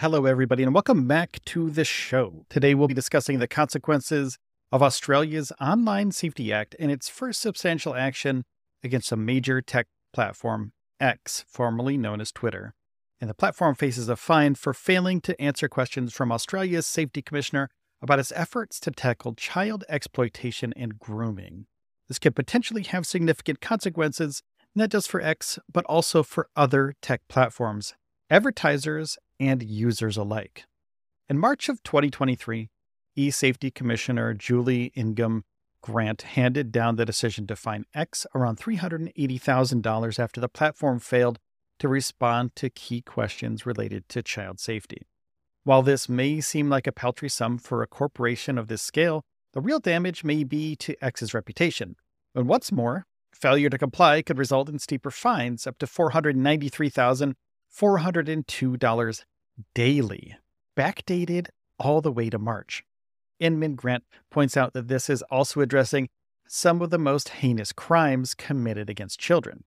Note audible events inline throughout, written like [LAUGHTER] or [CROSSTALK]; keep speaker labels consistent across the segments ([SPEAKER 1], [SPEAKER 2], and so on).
[SPEAKER 1] Hello, everybody, and welcome back to the show. Today, we'll be discussing the consequences of Australia's Online Safety Act and its first substantial action against a major tech platform, X, formerly known as Twitter. And the platform faces a fine for failing to answer questions from Australia's Safety Commissioner about its efforts to tackle child exploitation and grooming. This could potentially have significant consequences, not just for X, but also for other tech platforms, advertisers, and users alike. In March of 2023, e Safety Commissioner Julie Inman Grant handed down the decision to fine X around $380,000 after the platform failed to respond to key questions related to child safety. While this may seem like a paltry sum for a corporation of this scale, the real damage may be to X's reputation. And what's more, failure to comply could result in steeper fines up to $493,402 daily, backdated all the way to March. Inman Grant points out that this is also addressing some of the most heinous crimes committed against children.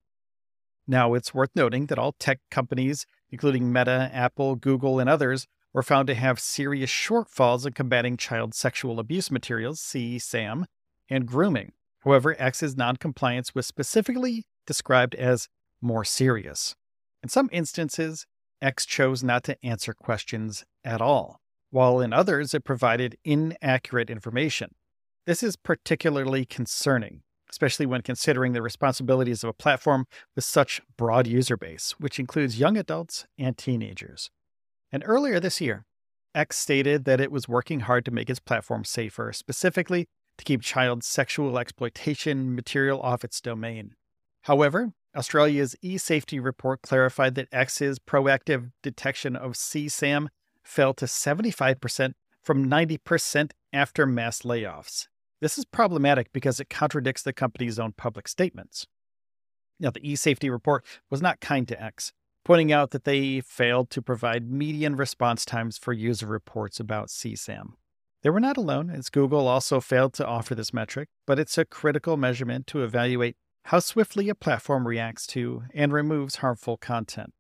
[SPEAKER 1] Now, it's worth noting that all tech companies, including Meta, Apple, Google, and others, were found to have serious shortfalls in combating child sexual abuse materials, CSAM, and grooming. However, X's noncompliance was specifically described as more serious. In some instances, X chose not to answer questions at all, while in others it provided inaccurate information. This is particularly concerning, especially when considering the responsibilities of a platform with such broad user base, which includes young adults and teenagers. And earlier this year, X stated that it was working hard to make its platform safer, specifically to keep child sexual exploitation material off its domain. However, Australia's e-safety report clarified that X's proactive detection of CSAM fell to 75% from 90% after mass layoffs. This is problematic because it contradicts the company's own public statements. Now, the e-safety report was not kind to X, pointing out that they failed to provide median response times for user reports about CSAM. They were not alone, as Google also failed to offer this metric, but it's a critical measurement to evaluate how swiftly a platform reacts to and removes harmful content.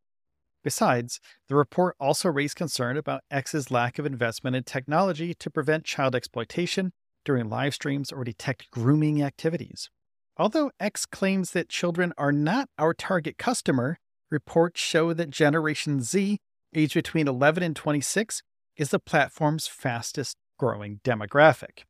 [SPEAKER 1] Besides, the report also raised concern about X's lack of investment in technology to prevent child exploitation during live streams or detect grooming activities. Although X claims that children are not our target customer, reports show that Generation Z, aged between 11 and 26, is the platform's fastest growing demographic.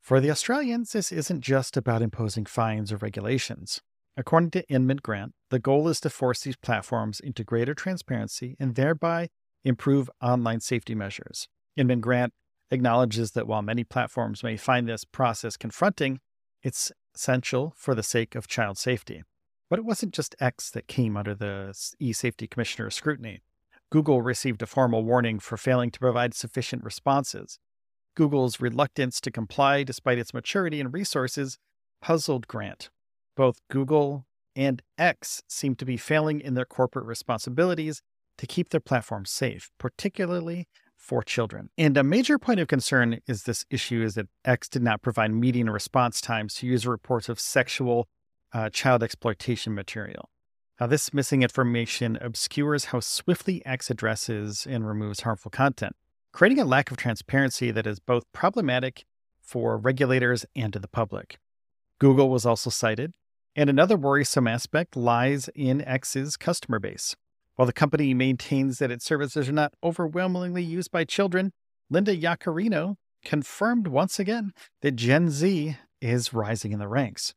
[SPEAKER 1] For the Australians, this isn't just about imposing fines or regulations. According to Inman Grant, the goal is to force these platforms into greater transparency and thereby improve online safety measures. Inman Grant acknowledges that while many platforms may find this process confronting, it's essential for the sake of child safety. But it wasn't just X that came under the e safety commissioner's scrutiny. Google received a formal warning for failing to provide sufficient responses. Google's reluctance to comply despite its maturity and resources puzzled Grant. Both Google and X seem to be failing in their corporate responsibilities to keep their platform safe, particularly for children. And a major point of concern is this issue is that X did not provide median response times to user reports of sexual uh, child exploitation material. Now, this missing information obscures how swiftly X addresses and removes harmful content creating a lack of transparency that is both problematic for regulators and to the public. Google was also cited, and another worrisome aspect lies in X's customer base. While the company maintains that its services are not overwhelmingly used by children, Linda Yaccarino confirmed once again that Gen Z is rising in the ranks.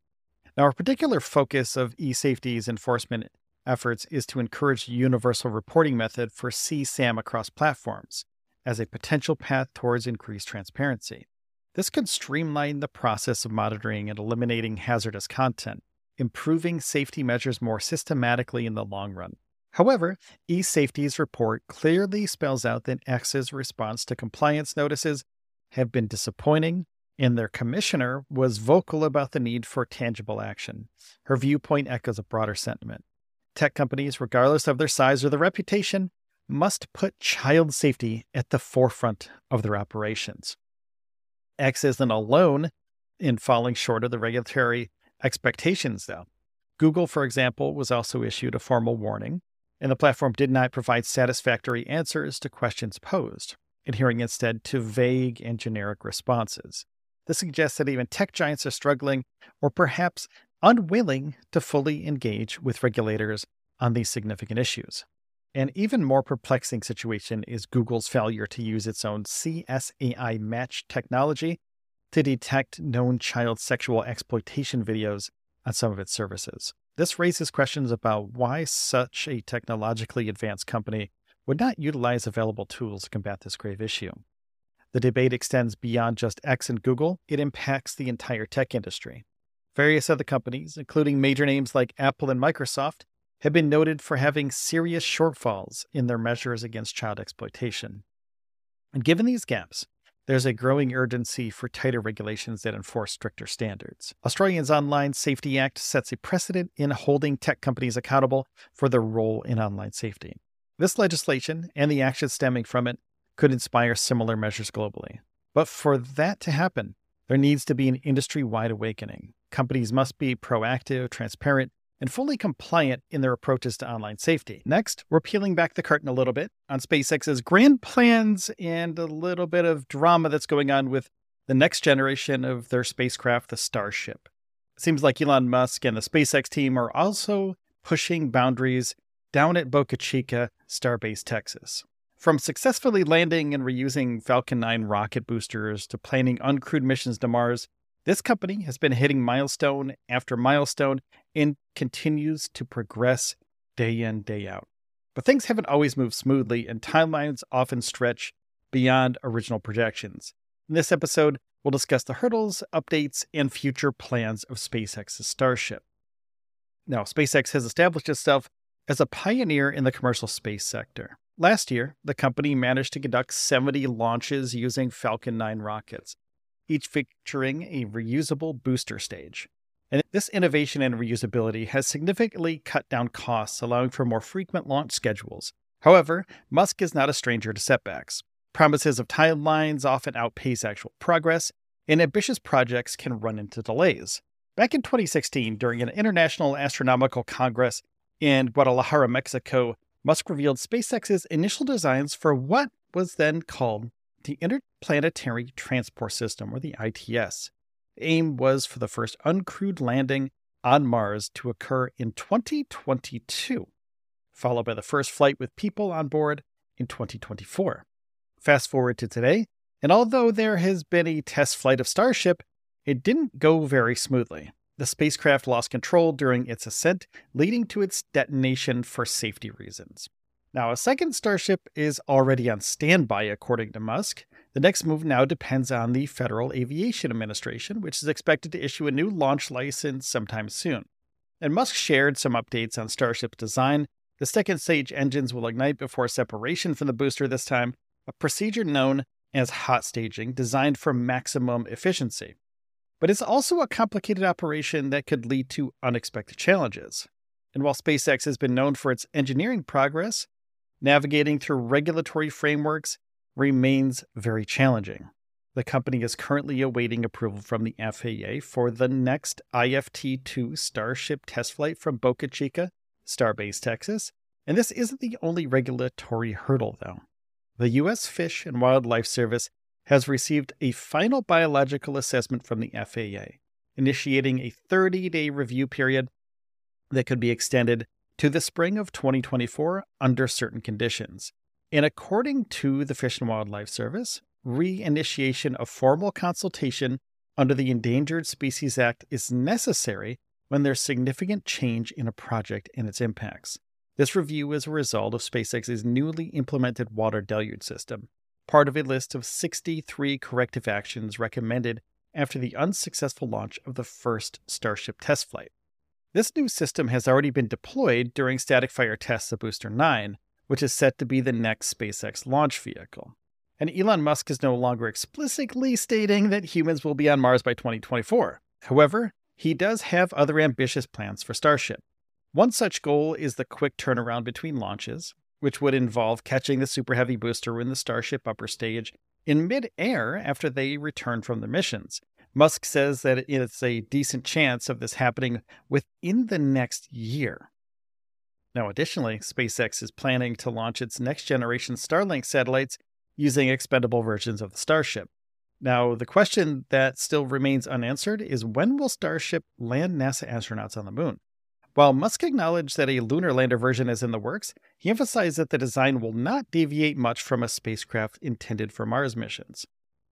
[SPEAKER 1] Now, our particular focus of eSafety's enforcement efforts is to encourage universal reporting method for CSAM across platforms as a potential path towards increased transparency. This could streamline the process of monitoring and eliminating hazardous content, improving safety measures more systematically in the long run. However, eSafety's report clearly spells out that X's response to compliance notices have been disappointing, and their commissioner was vocal about the need for tangible action. Her viewpoint echoes a broader sentiment. Tech companies, regardless of their size or their reputation, must put child safety at the forefront of their operations. X isn't alone in falling short of the regulatory expectations, though. Google, for example, was also issued a formal warning, and the platform did not provide satisfactory answers to questions posed, adhering instead to vague and generic responses. This suggests that even tech giants are struggling, or perhaps unwilling, to fully engage with regulators on these significant issues. An even more perplexing situation is Google's failure to use its own CSAI match technology to detect known child sexual exploitation videos on some of its services. This raises questions about why such a technologically advanced company would not utilize available tools to combat this grave issue. The debate extends beyond just X and Google, it impacts the entire tech industry. Various other companies, including major names like Apple and Microsoft, have been noted for having serious shortfalls in their measures against child exploitation. And given these gaps, there's a growing urgency for tighter regulations that enforce stricter standards. Australia's Online Safety Act sets a precedent in holding tech companies accountable for their role in online safety. This legislation and the actions stemming from it could inspire similar measures globally. But for that to happen, there needs to be an industry wide awakening. Companies must be proactive, transparent, and fully compliant in their approaches to online safety. Next, we're peeling back the curtain a little bit on SpaceX's grand plans and a little bit of drama that's going on with the next generation of their spacecraft, the Starship. It seems like Elon Musk and the SpaceX team are also pushing boundaries down at Boca Chica, Starbase, Texas. From successfully landing and reusing Falcon 9 rocket boosters to planning uncrewed missions to Mars, this company has been hitting milestone after milestone and continues to progress day in, day out. But things haven't always moved smoothly, and timelines often stretch beyond original projections. In this episode, we'll discuss the hurdles, updates, and future plans of SpaceX's Starship. Now, SpaceX has established itself as a pioneer in the commercial space sector. Last year, the company managed to conduct 70 launches using Falcon 9 rockets, each featuring a reusable booster stage. And this innovation and reusability has significantly cut down costs, allowing for more frequent launch schedules. However, Musk is not a stranger to setbacks. Promises of timelines often outpace actual progress, and ambitious projects can run into delays. Back in 2016, during an International Astronautical Congress in Guadalajara, Mexico, Musk revealed SpaceX's initial designs for what was then called the Interplanetary Transport System, or the ITS. The aim was for the first uncrewed landing on Mars to occur in 2022, followed by the first flight with people on board in 2024. Fast forward to today, and although there has been a test flight of Starship, it didn't go very smoothly. The spacecraft lost control during its ascent, leading to its detonation for safety reasons. Now, a second Starship is already on standby, according to Musk, the next move now depends on the Federal Aviation Administration, which is expected to issue a new launch license sometime soon. And Musk shared some updates on Starship's design. The second stage engines will ignite before separation from the booster this time, a procedure known as hot staging, designed for maximum efficiency. But it's also a complicated operation that could lead to unexpected challenges. And while SpaceX has been known for its engineering progress, navigating through regulatory frameworks remains very challenging. The company is currently awaiting approval from the FAA for the next IFT 2 Starship test flight from Boca Chica, Starbase, Texas. And this isn't the only regulatory hurdle, though. The U.S. Fish and Wildlife Service has received a final biological assessment from the FAA, initiating a 30 day review period that could be extended to the spring of 2024 under certain conditions. And according to the Fish and Wildlife Service, reinitiation of formal consultation under the Endangered Species Act is necessary when there's significant change in a project and its impacts. This review is a result of SpaceX's newly implemented water deluge system, part of a list of 63 corrective actions recommended after the unsuccessful launch of the first Starship test flight. This new system has already been deployed during static fire tests of Booster 9, which is set to be the next SpaceX launch vehicle. And Elon Musk is no longer explicitly stating that humans will be on Mars by 2024. However, he does have other ambitious plans for Starship. One such goal is the quick turnaround between launches, which would involve catching the Super Heavy booster in the Starship upper stage in mid-air after they return from the missions. Musk says that it's a decent chance of this happening within the next year. Now, additionally, SpaceX is planning to launch its next generation Starlink satellites using expendable versions of the Starship. Now, the question that still remains unanswered is when will Starship land NASA astronauts on the moon? While Musk acknowledged that a lunar lander version is in the works, he emphasized that the design will not deviate much from a spacecraft intended for Mars missions.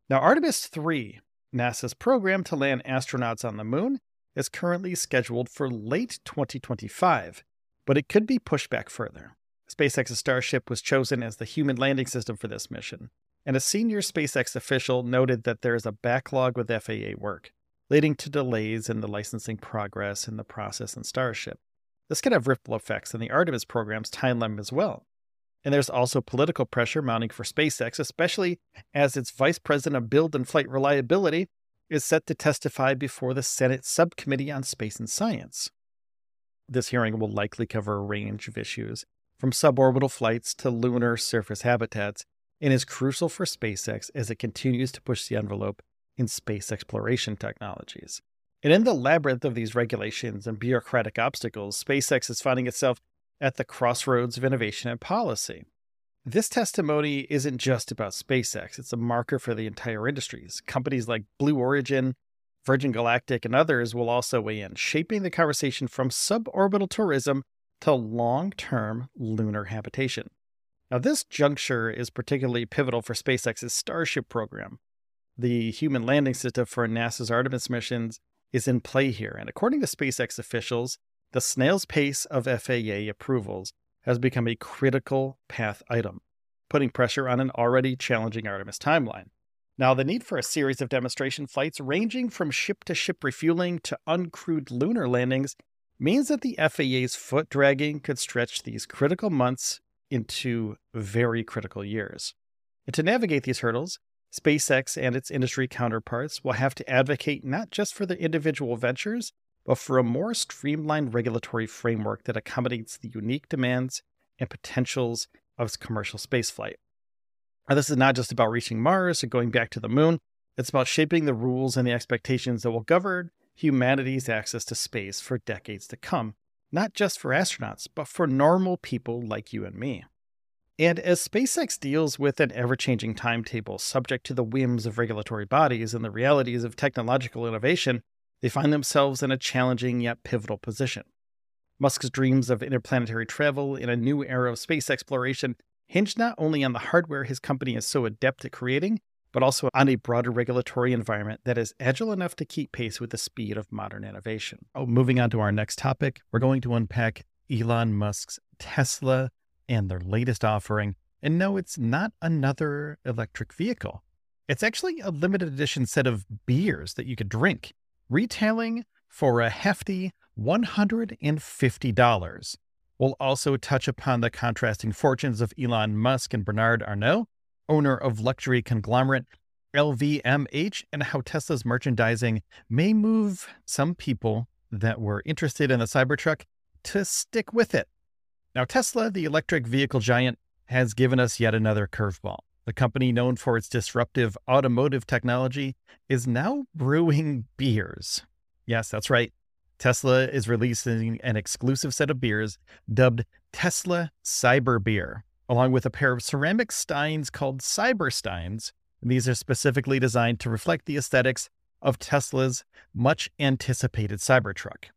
[SPEAKER 1] Now, Artemis 3, NASA's program to land astronauts on the moon, is currently scheduled for late 2025, but it could be pushed back further. SpaceX's Starship was chosen as the human landing system for this mission, and a senior SpaceX official noted that there is a backlog with FAA work, leading to delays in the licensing progress in the process in Starship. This could have ripple effects in the Artemis program's timeline as well. And there's also political pressure mounting for SpaceX, especially as its vice president of build and flight reliability is set to testify before the Senate Subcommittee on Space and Science. This hearing will likely cover a range of issues, from suborbital flights to lunar surface habitats, and is crucial for SpaceX as it continues to push the envelope in space exploration technologies. And in the labyrinth of these regulations and bureaucratic obstacles, SpaceX is finding itself at the crossroads of innovation and policy. This testimony isn't just about SpaceX, it's a marker for the entire industries. Companies like Blue Origin, Virgin Galactic, and others will also weigh in, shaping the conversation from suborbital tourism to long term lunar habitation. Now, this juncture is particularly pivotal for SpaceX's Starship program. The human landing system for NASA's Artemis missions is in play here, and according to SpaceX officials, the snail's pace of FAA approvals has become a critical path item, putting pressure on an already challenging Artemis timeline. Now, the need for a series of demonstration flights ranging from ship to ship refueling to uncrewed lunar landings means that the FAA's foot dragging could stretch these critical months into very critical years. And to navigate these hurdles, SpaceX and its industry counterparts will have to advocate not just for the individual ventures, but for a more streamlined regulatory framework that accommodates the unique demands and potentials of commercial spaceflight. Now, this is not just about reaching Mars or going back to the moon, it's about shaping the rules and the expectations that will govern humanity's access to space for decades to come, not just for astronauts, but for normal people like you and me. And as SpaceX deals with an ever changing timetable subject to the whims of regulatory bodies and the realities of technological innovation, they find themselves in a challenging yet pivotal position. Musk's dreams of interplanetary travel in a new era of space exploration hinge not only on the hardware his company is so adept at creating, but also on a broader regulatory environment that is agile enough to keep pace with the speed of modern innovation. Oh, moving on to our next topic, we're going to unpack Elon Musk's Tesla and their latest offering. And no, it's not another electric vehicle. It's actually a limited edition set of beers that you could drink retailing for a hefty $150. We'll also touch upon the contrasting fortunes of Elon Musk and Bernard Arnault, owner of luxury conglomerate LVMH, and how Tesla's merchandising may move some people that were interested in the Cybertruck to stick with it. Now, Tesla, the electric vehicle giant, has given us yet another curveball. The company, known for its disruptive automotive technology, is now brewing beers. Yes, that's right. Tesla is releasing an exclusive set of beers dubbed Tesla Cyber Beer, along with a pair of ceramic steins called Cyber Steins. These are specifically designed to reflect the aesthetics of Tesla's much anticipated Cybertruck.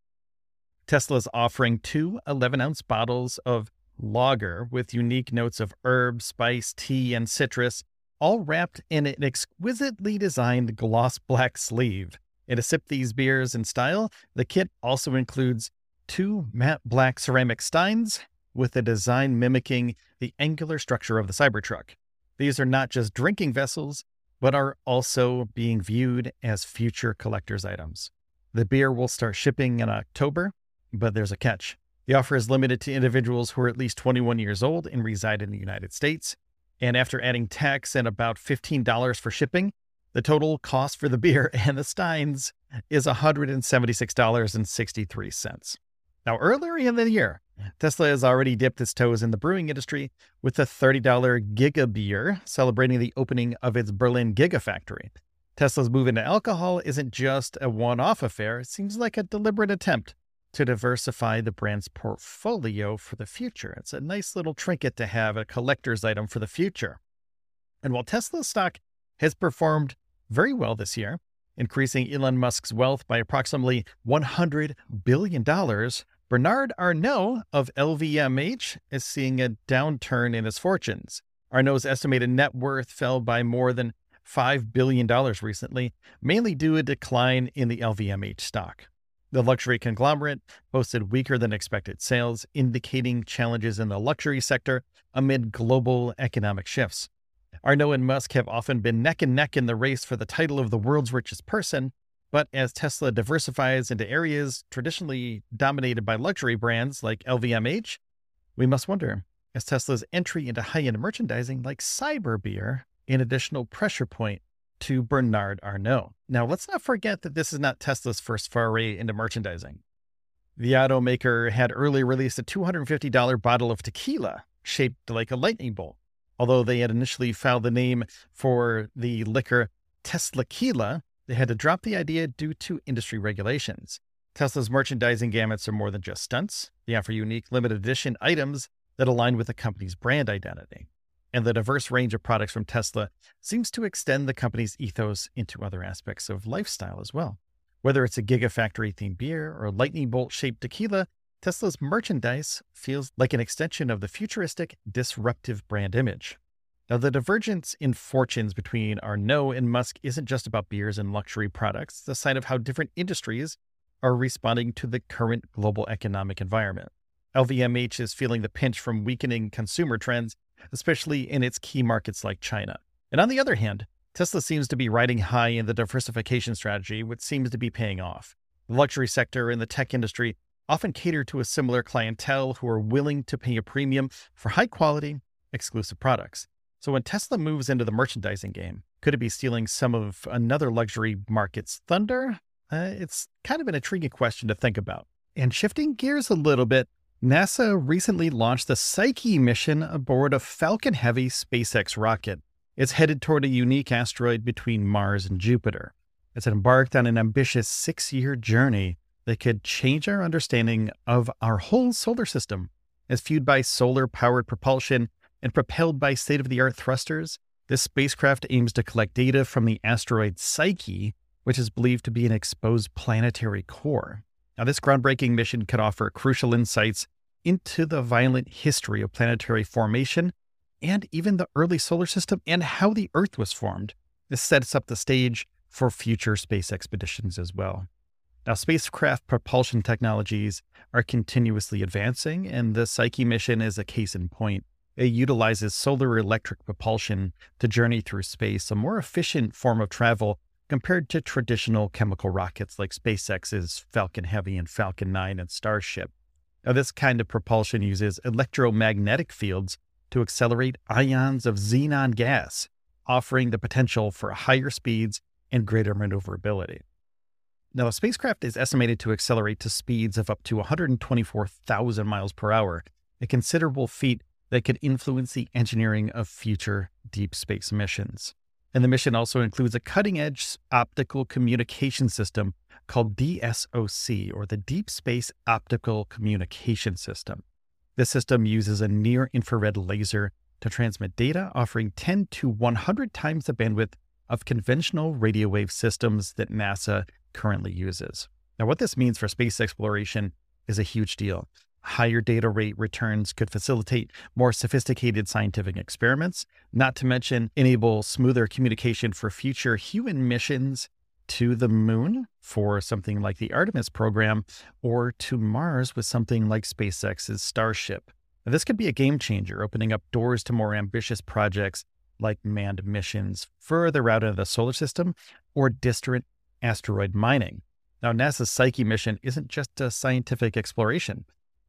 [SPEAKER 1] Tesla is offering two 11 ounce bottles of lager with unique notes of herb, spice, tea, and citrus, all wrapped in an exquisitely designed gloss black sleeve. And to sip these beers in style, the kit also includes two matte black ceramic steins with a design mimicking the angular structure of the Cybertruck. These are not just drinking vessels, but are also being viewed as future collector's items. The beer will start shipping in October, but there's a catch. The offer is limited to individuals who are at least 21 years old and reside in the United States. And after adding tax and about $15 for shipping, the total cost for the beer [LAUGHS] and the Steins is $176.63. Now, earlier in the year, Tesla has already dipped its toes in the brewing industry with a $30 Giga beer celebrating the opening of its Berlin Gigafactory. Tesla's move into alcohol isn't just a one off affair, it seems like a deliberate attempt to diversify the brand's portfolio for the future. It's a nice little trinket to have, a collector's item for the future. And while Tesla stock has performed very well this year, increasing Elon Musk's wealth by approximately $100 billion, Bernard Arnault of LVMH is seeing a downturn in his fortunes. Arnault's estimated net worth fell by more than $5 billion recently, mainly due to a decline in the LVMH stock. The luxury conglomerate posted weaker than expected sales, indicating challenges in the luxury sector amid global economic shifts. Arnault and Musk have often been neck and neck in the race for the title of the world's richest person, but as Tesla diversifies into areas traditionally dominated by luxury brands like LVMH, we must wonder as Tesla's entry into high end merchandising like cyber beer an additional pressure point to Bernard Arnault. Now, let's not forget that this is not Tesla's first foray into merchandising. The automaker had earlier released a $250 bottle of tequila shaped like a lightning bolt. Although they had initially filed the name for the liquor Teslaquila, they had to drop the idea due to industry regulations. Tesla's merchandising gamuts are more than just stunts. They offer unique limited edition items that align with the company's brand identity and the diverse range of products from Tesla seems to extend the company's ethos into other aspects of lifestyle as well. Whether it's a Gigafactory themed beer or a lightning bolt shaped tequila, Tesla's merchandise feels like an extension of the futuristic, disruptive brand image. Now, the divergence in fortunes between Arnault and Musk isn't just about beers and luxury products, it's a sign of how different industries are responding to the current global economic environment. LVMH is feeling the pinch from weakening consumer trends especially in its key markets like China. And on the other hand, Tesla seems to be riding high in the diversification strategy, which seems to be paying off. The luxury sector and the tech industry often cater to a similar clientele who are willing to pay a premium for high quality, exclusive products. So when Tesla moves into the merchandising game, could it be stealing some of another luxury market's thunder? Uh, it's kind of an intriguing question to think about. And shifting gears a little bit, NASA recently launched the Psyche mission aboard a Falcon Heavy SpaceX rocket. It's headed toward a unique asteroid between Mars and Jupiter. It's embarked on an ambitious six year journey that could change our understanding of our whole solar system. As fueled by solar powered propulsion and propelled by state of the art thrusters, this spacecraft aims to collect data from the asteroid Psyche, which is believed to be an exposed planetary core. Now, this groundbreaking mission could offer crucial insights into the violent history of planetary formation and even the early solar system and how the Earth was formed. This sets up the stage for future space expeditions as well. Now, spacecraft propulsion technologies are continuously advancing, and the Psyche mission is a case in point. It utilizes solar electric propulsion to journey through space, a more efficient form of travel compared to traditional chemical rockets like SpaceX's Falcon Heavy and Falcon 9 and Starship. Now, this kind of propulsion uses electromagnetic fields to accelerate ions of xenon gas, offering the potential for higher speeds and greater maneuverability. Now, a spacecraft is estimated to accelerate to speeds of up to 124,000 miles per hour, a considerable feat that could influence the engineering of future deep space missions. And the mission also includes a cutting edge optical communication system called DSOC, or the Deep Space Optical Communication System. This system uses a near infrared laser to transmit data, offering 10 to 100 times the bandwidth of conventional radio wave systems that NASA currently uses. Now, what this means for space exploration is a huge deal. Higher data rate returns could facilitate more sophisticated scientific experiments, not to mention enable smoother communication for future human missions to the moon for something like the Artemis program or to Mars with something like SpaceX's Starship. Now, this could be a game changer, opening up doors to more ambitious projects like manned missions further out into the solar system or distant asteroid mining. Now, NASA's Psyche mission isn't just a scientific exploration,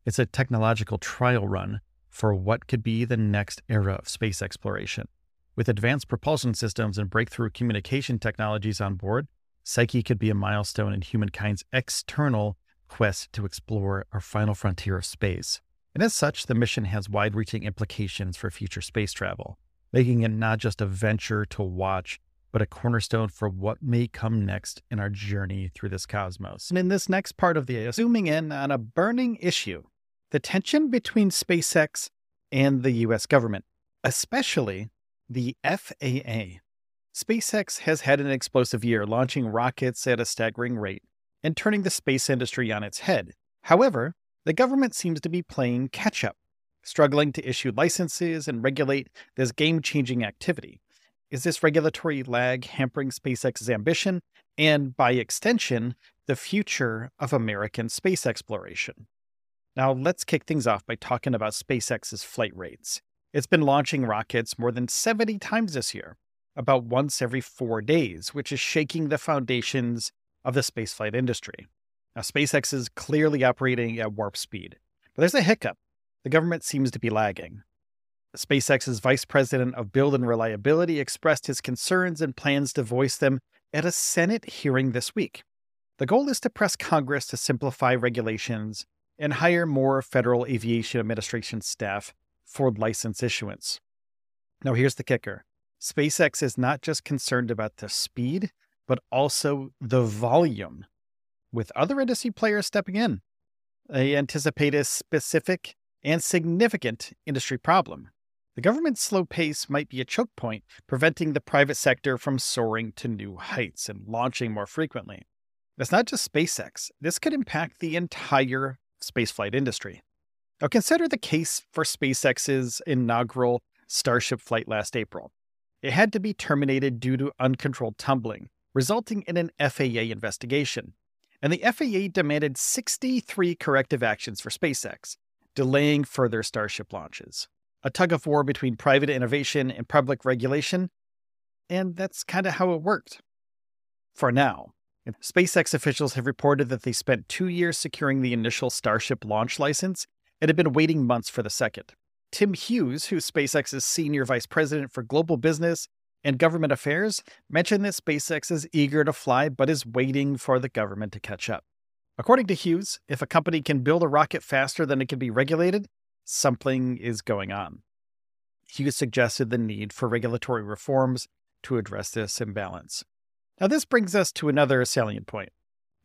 [SPEAKER 1] it's a technological trial run for what could be the next era of space exploration. With advanced propulsion systems and breakthrough communication technologies on board, Psyche could be a milestone in humankind's external quest to explore our final frontier of space. And as such, the mission has wide reaching implications for future space travel, making it not just a venture to watch, but a cornerstone for what may come next in our journey through this cosmos. And in this next part of the uh, zooming in on a burning issue, the tension between SpaceX and the US government, especially the FAA. SpaceX has had an explosive year, launching rockets at a staggering rate and turning the space industry on its head. However, the government seems to be playing catch up, struggling to issue licenses and regulate this game changing activity. Is this regulatory lag hampering SpaceX's ambition and, by extension, the future of American space exploration? Now, let's kick things off by talking about SpaceX's flight rates. It's been launching rockets more than 70 times this year, about once every four days, which is shaking the foundations of the spaceflight industry. Now, SpaceX is clearly operating at warp speed, but there's a hiccup. The government seems to be lagging. SpaceX's vice president of build and reliability expressed his concerns and plans to voice them at a Senate hearing this week. The goal is to press Congress to simplify regulations and hire more Federal Aviation Administration staff for license issuance. Now, here's the kicker SpaceX is not just concerned about the speed, but also the volume, with other industry players stepping in. They anticipate a specific and significant industry problem. The government's slow pace might be a choke point, preventing the private sector from soaring to new heights and launching more frequently. It's not just SpaceX, this could impact the entire spaceflight industry. Now, consider the case for SpaceX's inaugural Starship flight last April. It had to be terminated due to uncontrolled tumbling, resulting in an FAA investigation. And the FAA demanded 63 corrective actions for SpaceX, delaying further Starship launches a tug of war between private innovation and public regulation. And that's kind of how it worked. For now, SpaceX officials have reported that they spent two years securing the initial Starship launch license and have been waiting months for the second. Tim Hughes, who's SpaceX's senior vice president for global business and government affairs, mentioned that SpaceX is eager to fly but is waiting for the government to catch up. According to Hughes, if a company can build a rocket faster than it can be regulated, something is going on. Hughes suggested the need for regulatory reforms to address this imbalance. Now, this brings us to another salient point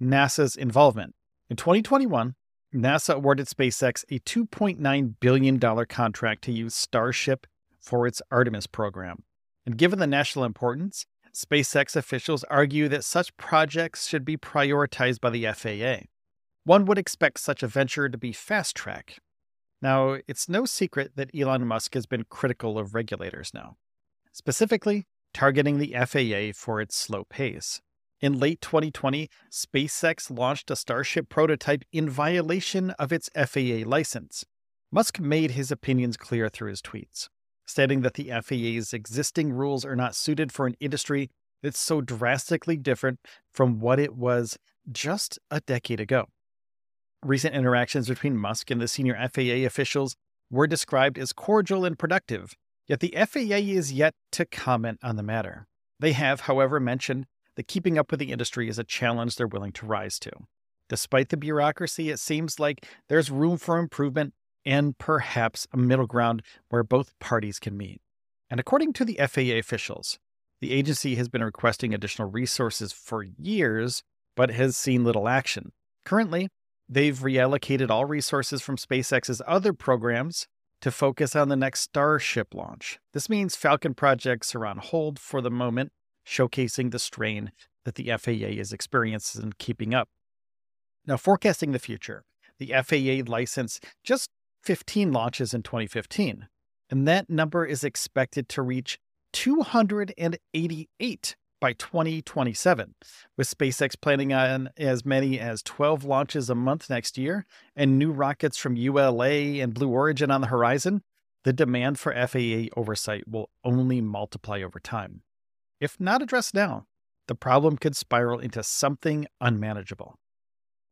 [SPEAKER 1] NASA's involvement. In 2021, NASA awarded SpaceX a $2.9 billion contract to use Starship for its Artemis program. And given the national importance, SpaceX officials argue that such projects should be prioritized by the FAA. One would expect such a venture to be fast track. now, it's no secret that Elon Musk has been critical of regulators now, specifically targeting the FAA for its slow pace. In late 2020, SpaceX launched a Starship prototype in violation of its FAA license. Musk made his opinions clear through his tweets, stating that the FAA's existing rules are not suited for an industry that's so drastically different from what it was just a decade ago. Recent interactions between Musk and the senior FAA officials were described as cordial and productive, yet the FAA is yet to comment on the matter. They have, however, mentioned that keeping up with the industry is a challenge they're willing to rise to. Despite the bureaucracy, it seems like there's room for improvement and perhaps a middle ground where both parties can meet. And according to the FAA officials, the agency has been requesting additional resources for years, but has seen little action. Currently, They've reallocated all resources from SpaceX's other programs to focus on the next Starship launch. This means Falcon projects are on hold for the moment, showcasing the strain that the FAA is experiencing in keeping up. Now, forecasting the future, the FAA licensed just 15 launches in 2015, and that number is expected to reach 288 by 2027, with SpaceX planning on as many as 12 launches a month next year and new rockets from ULA and Blue Origin on the horizon, the demand for FAA oversight will only multiply over time. If not addressed now, the problem could spiral into something unmanageable.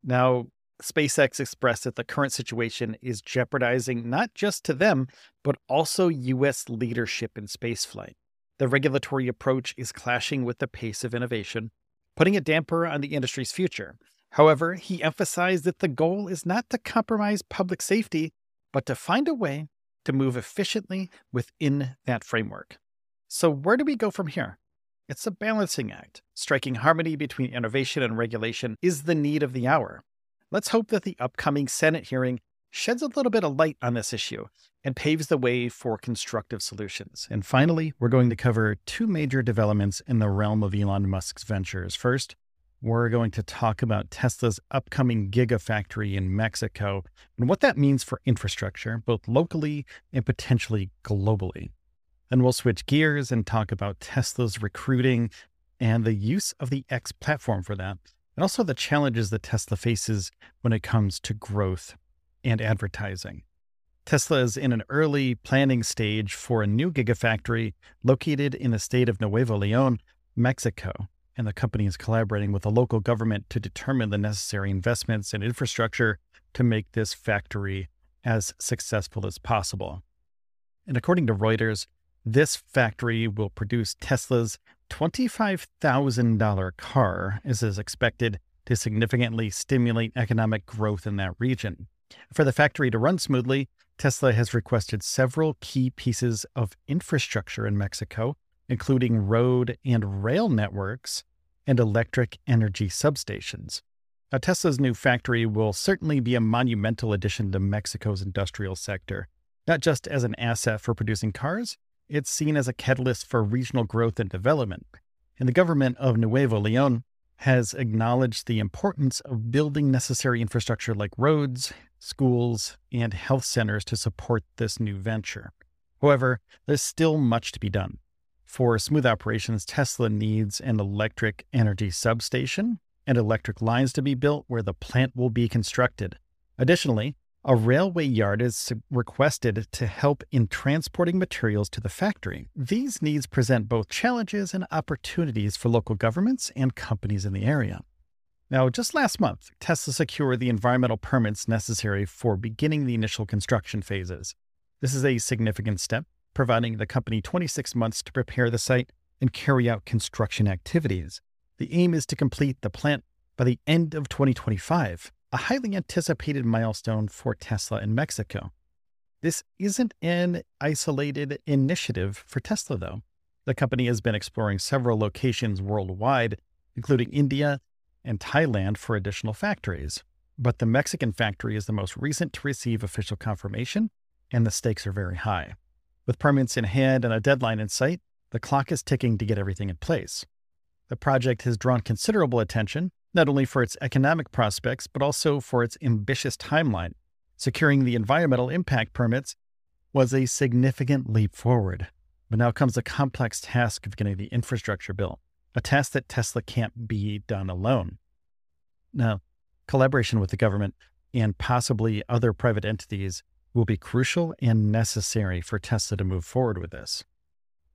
[SPEAKER 1] Now, SpaceX expressed that the current situation is jeopardizing not just to them, but also U.S. leadership in spaceflight. The regulatory approach is clashing with the pace of innovation, putting a damper on the industry's future. However, he emphasized that the goal is not to compromise public safety, but to find a way to move efficiently within that framework. So, where do we go from here? It's a balancing act. Striking harmony between innovation and regulation is the need of the hour. Let's hope that the upcoming Senate hearing sheds a little bit of light on this issue and paves the way for constructive solutions. And finally, we're going to cover two major developments in the realm of Elon Musk's ventures. First, we're going to talk about Tesla's upcoming Gigafactory in Mexico and what that means for infrastructure, both locally and potentially globally. Then we'll switch gears and talk about Tesla's recruiting and the use of the X platform for that, and also the challenges that Tesla faces when it comes to growth and advertising. Tesla is in an early planning stage for a new Gigafactory located in the state of Nuevo Leon, Mexico, and the company is collaborating with the local government to determine the necessary investments and infrastructure to make this factory as successful as possible. And according to Reuters, this factory will produce Tesla's $25,000 car, as is expected to significantly stimulate economic growth in that region. For the factory to run smoothly, Tesla has requested several key pieces of infrastructure in Mexico, including road and rail networks and electric energy substations. Now, Tesla's new factory will certainly be a monumental addition to Mexico's industrial sector, not just as an asset for producing cars, it's seen as a catalyst for regional growth and development. And the government of Nuevo Leon has acknowledged the importance of building necessary infrastructure like roads, schools, and health centers to support this new venture. However, there's still much to be done. For smooth operations, Tesla needs an electric energy substation and electric lines to be built where the plant will be constructed. Additionally, a railway yard is requested to help in transporting materials to the factory. These needs present both challenges and opportunities for local governments and companies in the area. Now, just last month, Tesla secured the environmental permits necessary for beginning the initial construction phases. This is a significant step, providing the company 26 months to prepare the site and carry out construction activities. The aim is to complete the plant by the end of 2025, a highly anticipated milestone for Tesla in Mexico. This isn't an isolated initiative for Tesla, though. The company has been exploring several locations worldwide, including India and Thailand, for additional factories. But the Mexican factory is the most recent to receive official confirmation, and the stakes are very high. With permits in hand and a deadline in sight, the clock is ticking to get everything in place. The project has drawn considerable attention, not only for its economic prospects, but also for its ambitious timeline. Securing the environmental impact permits was a significant leap forward. But now comes the complex task of getting the infrastructure built, a task that Tesla can't be done alone. Now, collaboration with the government and possibly other private entities will be crucial and necessary for Tesla to move forward with this.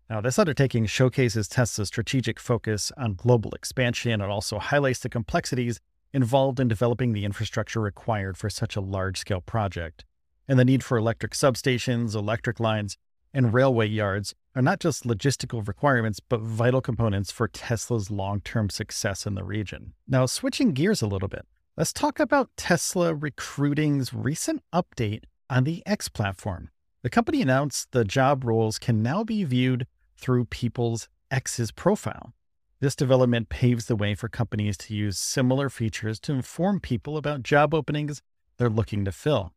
[SPEAKER 1] Now, this undertaking showcases Tesla's strategic focus on global expansion and also highlights the complexities involved in developing the infrastructure required for such a large scale project. And the need for electric substations, electric lines, and railway yards are not just logistical requirements, but vital components for Tesla's long term success in the region. Now, switching gears a little bit, let's talk about Tesla Recruiting's recent update on the X platform. The company announced the job roles can now be viewed through people's X's profile. This development paves the way for companies to use similar features to inform people about job openings they're looking to fill.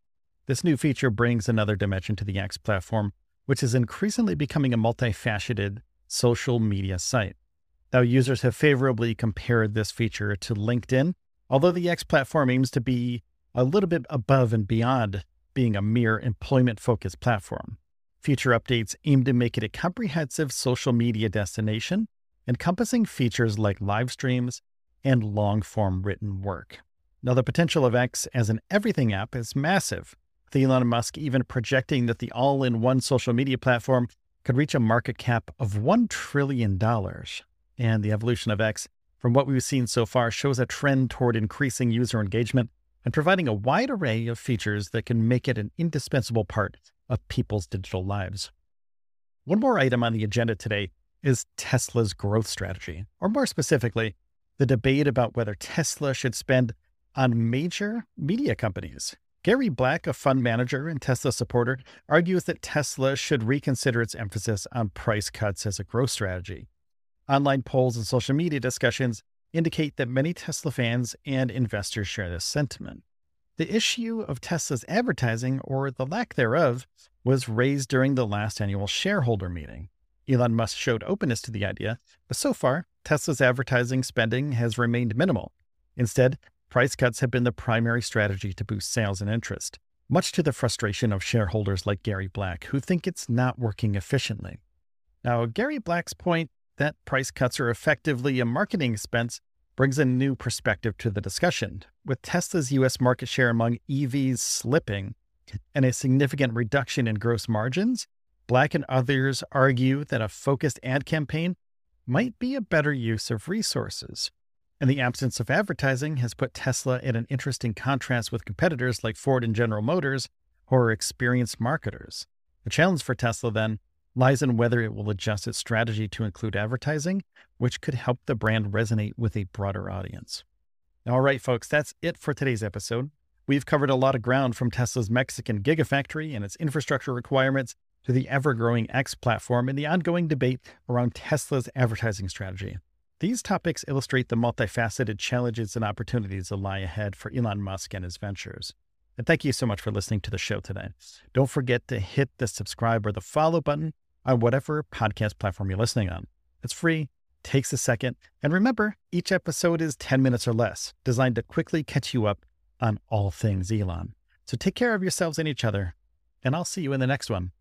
[SPEAKER 1] This new feature brings another dimension to the X platform, which is increasingly becoming a multifaceted social media site. Now, users have favorably compared this feature to LinkedIn, although the X platform aims to be a little bit above and beyond being a mere employment focused platform. Future updates aim to make it a comprehensive social media destination, encompassing features like live streams and long form written work. Now, the potential of X as an everything app is massive, with Elon Musk even projecting that the all in one social media platform could reach a market cap of $1 trillion. And the evolution of X, from what we've seen so far, shows a trend toward increasing user engagement and providing a wide array of features that can make it an indispensable part of people's digital lives. One more item on the agenda today is Tesla's growth strategy, or more specifically, the debate about whether Tesla should spend on major media companies. Gary Black, a fund manager and Tesla supporter, argues that Tesla should reconsider its emphasis on price cuts as a growth strategy. Online polls and social media discussions indicate that many Tesla fans and investors share this sentiment. The issue of Tesla's advertising, or the lack thereof, was raised during the last annual shareholder meeting. Elon Musk showed openness to the idea, but so far, Tesla's advertising spending has remained minimal. Instead, price cuts have been the primary strategy to boost sales and interest, much to the frustration of shareholders like Gary Black, who think it's not working efficiently. Now, Gary Black's point that price cuts are effectively a marketing expense brings a new perspective to the discussion. With Tesla's US market share among EVs slipping and a significant reduction in gross margins, Black and others argue that a focused ad campaign might be a better use of resources. And the absence of advertising has put Tesla in an interesting contrast with competitors like Ford and General Motors, who are experienced marketers. The challenge for Tesla, then, lies in whether it will adjust its strategy to include advertising, which could help the brand resonate with a broader audience. All right, folks, that's it for today's episode. We've covered a lot of ground from Tesla's Mexican Gigafactory and its infrastructure requirements to the ever growing X platform and the ongoing debate around Tesla's advertising strategy. These topics illustrate the multifaceted challenges and opportunities that lie ahead for Elon Musk and his ventures. And thank you so much for listening to the show today. Don't forget to hit the subscribe or the follow button on whatever podcast platform you're listening on. It's free, takes a second, and remember, each episode is 10 minutes or less, designed to quickly catch you up on all things Elon. So take care of yourselves and each other, and I'll see you in the next one.